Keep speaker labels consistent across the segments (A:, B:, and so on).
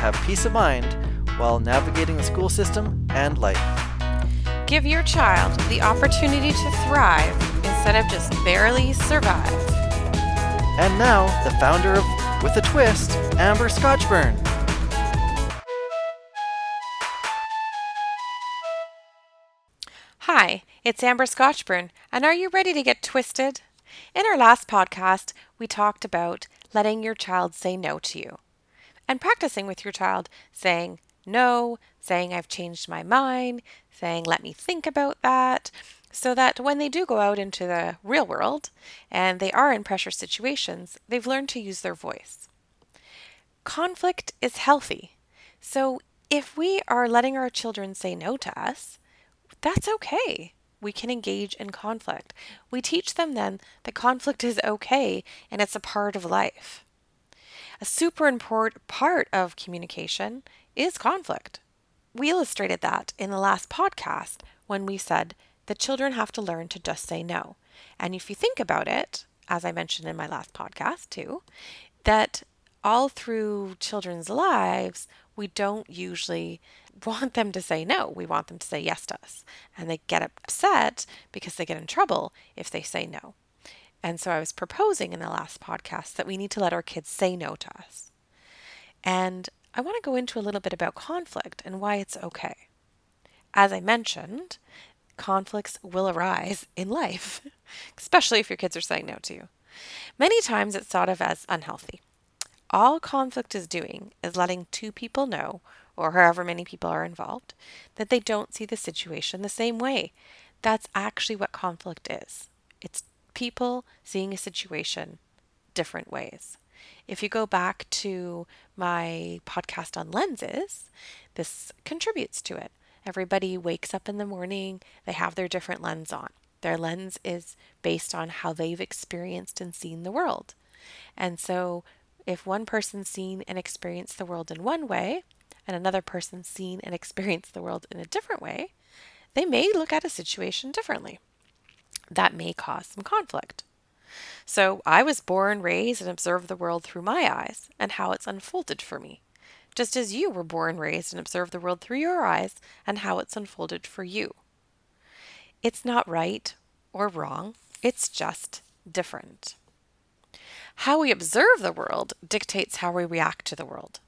A: have peace of mind while navigating the school system and life.
B: Give your child the opportunity to thrive instead of just barely survive.
A: And now, the founder of With a Twist, Amber Scotchburn.
B: Hi, it's Amber Scotchburn, and are you ready to get twisted? In our last podcast, we talked about letting your child say no to you and practicing with your child saying no, saying I've changed my mind, saying let me think about that, so that when they do go out into the real world and they are in pressure situations, they've learned to use their voice. Conflict is healthy. So if we are letting our children say no to us, that's okay. We can engage in conflict. We teach them then that conflict is okay and it's a part of life. A super important part of communication is conflict. We illustrated that in the last podcast when we said that children have to learn to just say no. And if you think about it, as I mentioned in my last podcast too, that all through children's lives, we don't usually want them to say no. We want them to say yes to us. And they get upset because they get in trouble if they say no. And so I was proposing in the last podcast that we need to let our kids say no to us. And I want to go into a little bit about conflict and why it's okay. As I mentioned, conflicts will arise in life, especially if your kids are saying no to you. Many times it's thought of as unhealthy. All conflict is doing is letting two people know, or however many people are involved, that they don't see the situation the same way. That's actually what conflict is it's people seeing a situation different ways. If you go back to my podcast on lenses, this contributes to it. Everybody wakes up in the morning, they have their different lens on. Their lens is based on how they've experienced and seen the world. And so, if one person's seen and experienced the world in one way, and another person's seen and experienced the world in a different way, they may look at a situation differently. That may cause some conflict. So I was born, raised, and observed the world through my eyes and how it's unfolded for me, just as you were born, raised, and observed the world through your eyes and how it's unfolded for you. It's not right or wrong, it's just different. How we observe the world dictates how we react to the world.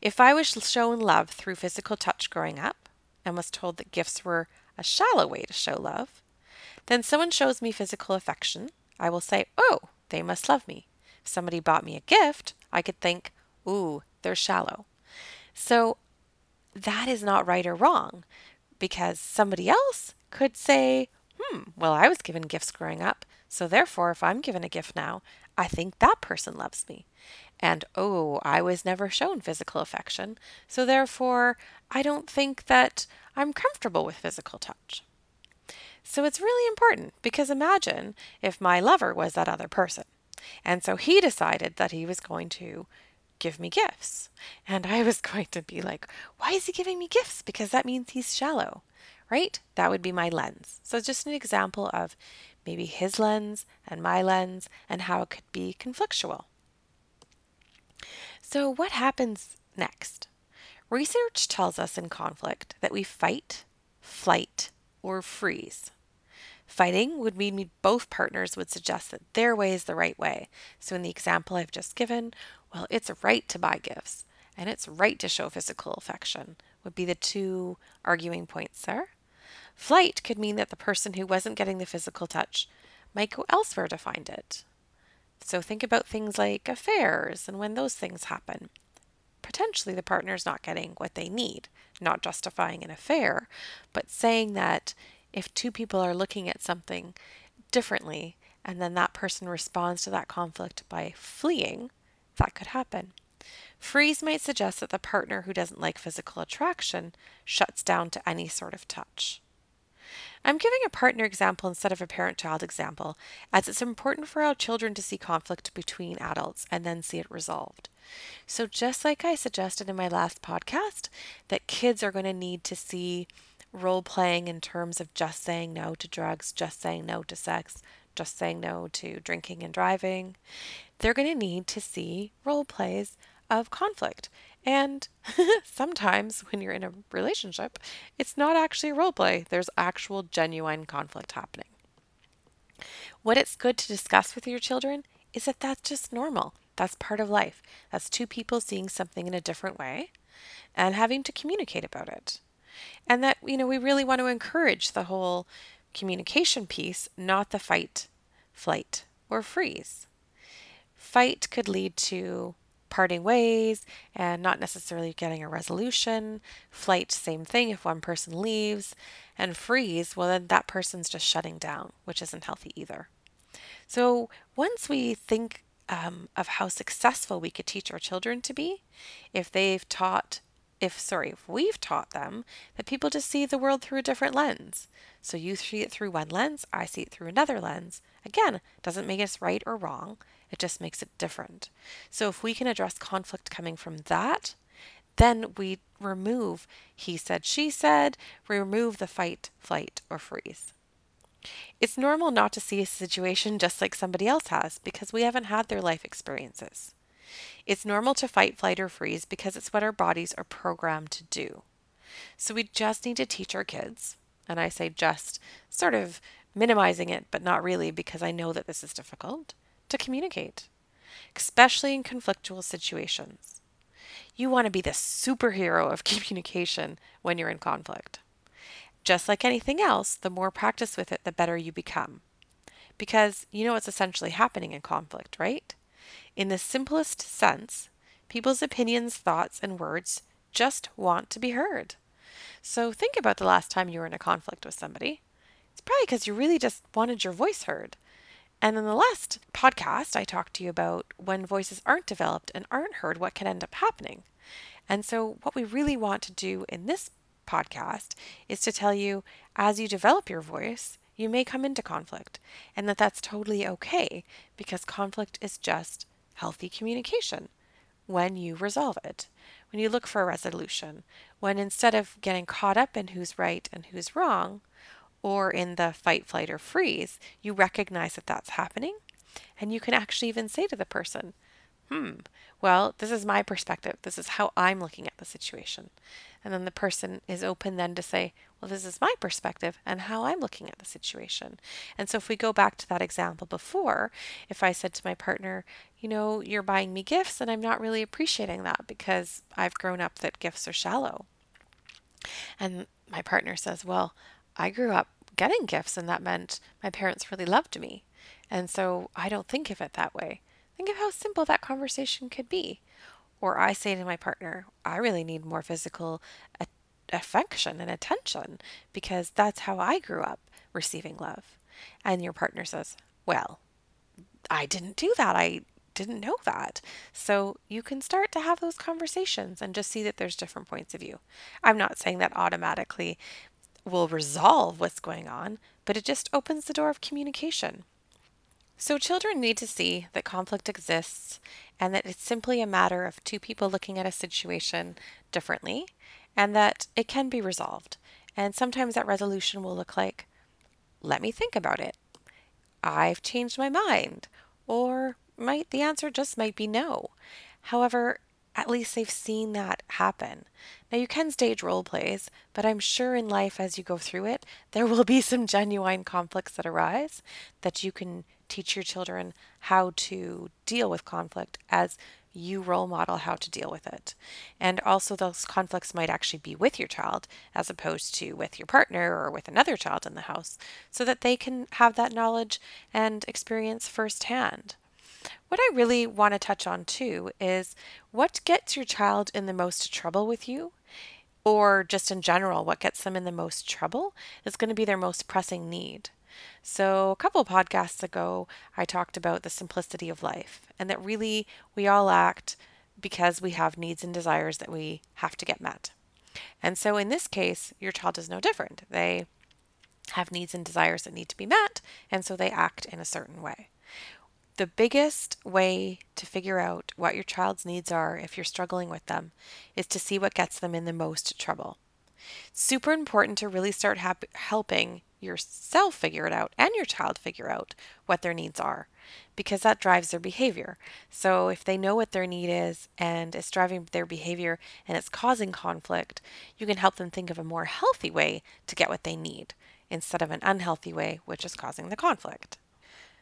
B: If I was shown love through physical touch growing up and was told that gifts were a shallow way to show love, then someone shows me physical affection, I will say, oh, they must love me. If somebody bought me a gift, I could think, ooh, they're shallow. So that is not right or wrong because somebody else could say, hmm, well, I was given gifts growing up. So therefore, if I'm given a gift now, I think that person loves me. And oh, I was never shown physical affection. So therefore, I don't think that I'm comfortable with physical touch. So it's really important because imagine if my lover was that other person. And so he decided that he was going to give me gifts. And I was going to be like, why is he giving me gifts? Because that means he's shallow, right? That would be my lens. So just an example of maybe his lens and my lens and how it could be conflictual. So, what happens next? Research tells us in conflict that we fight, flight, or freeze. Fighting would mean both partners would suggest that their way is the right way. So, in the example I've just given, well, it's right to buy gifts and it's right to show physical affection, would be the two arguing points there. Flight could mean that the person who wasn't getting the physical touch might go elsewhere to find it. So, think about things like affairs and when those things happen. Potentially, the partner's not getting what they need, not justifying an affair, but saying that if two people are looking at something differently and then that person responds to that conflict by fleeing, that could happen. Freeze might suggest that the partner who doesn't like physical attraction shuts down to any sort of touch. I'm giving a partner example instead of a parent child example, as it's important for our children to see conflict between adults and then see it resolved. So, just like I suggested in my last podcast, that kids are going to need to see role playing in terms of just saying no to drugs, just saying no to sex, just saying no to drinking and driving, they're going to need to see role plays of conflict. And sometimes when you're in a relationship, it's not actually a role play, there's actual genuine conflict happening. What it's good to discuss with your children is that that's just normal. That's part of life. That's two people seeing something in a different way and having to communicate about it. And that, you know, we really want to encourage the whole communication piece, not the fight, flight, or freeze. Fight could lead to parting ways and not necessarily getting a resolution. Flight, same thing if one person leaves. And freeze, well, then that person's just shutting down, which isn't healthy either. So once we think um, of how successful we could teach our children to be, if they've taught if sorry if we've taught them that people just see the world through a different lens so you see it through one lens i see it through another lens again doesn't make us right or wrong it just makes it different. So if we can address conflict coming from that, then we remove he said, she said, remove the fight, flight, or freeze. It's normal not to see a situation just like somebody else has because we haven't had their life experiences. It's normal to fight, flight, or freeze because it's what our bodies are programmed to do. So we just need to teach our kids, and I say just sort of minimizing it, but not really because I know that this is difficult to communicate, especially in conflictual situations. You want to be the superhero of communication when you're in conflict. Just like anything else, the more practice with it, the better you become. Because you know what's essentially happening in conflict, right? In the simplest sense, people's opinions, thoughts, and words just want to be heard. So think about the last time you were in a conflict with somebody. It's probably because you really just wanted your voice heard. And in the last podcast, I talked to you about when voices aren't developed and aren't heard, what can end up happening. And so, what we really want to do in this podcast is to tell you as you develop your voice, you may come into conflict, and that that's totally okay because conflict is just healthy communication when you resolve it, when you look for a resolution, when instead of getting caught up in who's right and who's wrong, or in the fight, flight, or freeze, you recognize that that's happening. And you can actually even say to the person, hmm, well, this is my perspective. This is how I'm looking at the situation. And then the person is open then to say, well, this is my perspective and how I'm looking at the situation. And so if we go back to that example before, if I said to my partner, you know, you're buying me gifts and I'm not really appreciating that because I've grown up that gifts are shallow. And my partner says, well, I grew up getting gifts, and that meant my parents really loved me. And so I don't think of it that way. Think of how simple that conversation could be. Or I say to my partner, I really need more physical a- affection and attention because that's how I grew up receiving love. And your partner says, Well, I didn't do that. I didn't know that. So you can start to have those conversations and just see that there's different points of view. I'm not saying that automatically will resolve what's going on, but it just opens the door of communication. So, children need to see that conflict exists and that it's simply a matter of two people looking at a situation differently and that it can be resolved. And sometimes that resolution will look like, let me think about it. I've changed my mind. Or might the answer just might be no. However, at least they've seen that happen. Now, you can stage role plays, but I'm sure in life as you go through it, there will be some genuine conflicts that arise that you can teach your children how to deal with conflict as you role model how to deal with it. And also, those conflicts might actually be with your child as opposed to with your partner or with another child in the house, so that they can have that knowledge and experience firsthand. What I really want to touch on too is what gets your child in the most trouble with you, or just in general, what gets them in the most trouble is going to be their most pressing need. So, a couple podcasts ago, I talked about the simplicity of life and that really we all act because we have needs and desires that we have to get met. And so in this case, your child is no different. They have needs and desires that need to be met, and so they act in a certain way. The biggest way to figure out what your child's needs are if you're struggling with them is to see what gets them in the most trouble. Super important to really start helping yourself figure it out and your child figure out what their needs are because that drives their behavior. So if they know what their need is and it's driving their behavior and it's causing conflict, you can help them think of a more healthy way to get what they need instead of an unhealthy way which is causing the conflict.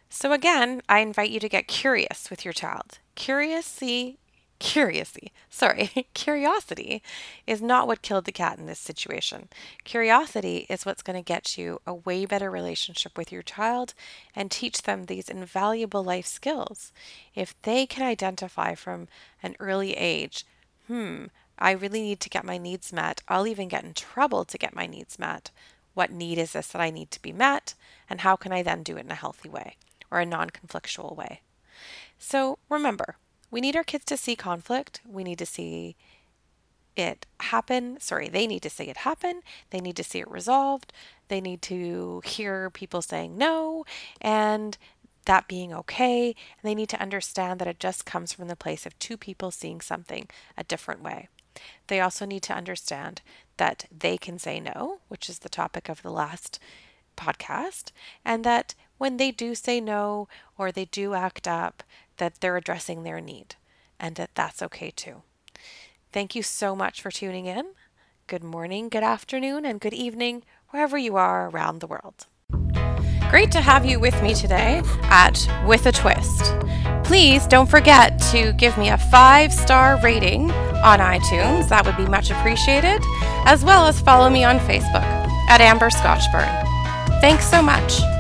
B: So again, I invite you to get curious with your child. Curiosity curiosity, sorry, curiosity is not what killed the cat in this situation. Curiosity is what's going to get you a way better relationship with your child and teach them these invaluable life skills. If they can identify from an early age, hmm, I really need to get my needs met, I'll even get in trouble to get my needs met. What need is this that I need to be met? And how can I then do it in a healthy way or a non conflictual way? So remember, we need our kids to see conflict. We need to see it happen. Sorry, they need to see it happen. They need to see it resolved. They need to hear people saying no and that being okay. And they need to understand that it just comes from the place of two people seeing something a different way. They also need to understand that they can say no, which is the topic of the last podcast, and that when they do say no or they do act up, that they're addressing their need and that that's okay too. Thank you so much for tuning in. Good morning, good afternoon, and good evening, wherever you are around the world. Great to have you with me today at With a Twist. Please don't forget to give me a five star rating on iTunes. That would be much appreciated, as well as follow me on Facebook at Amber Scotchburn. Thanks so much.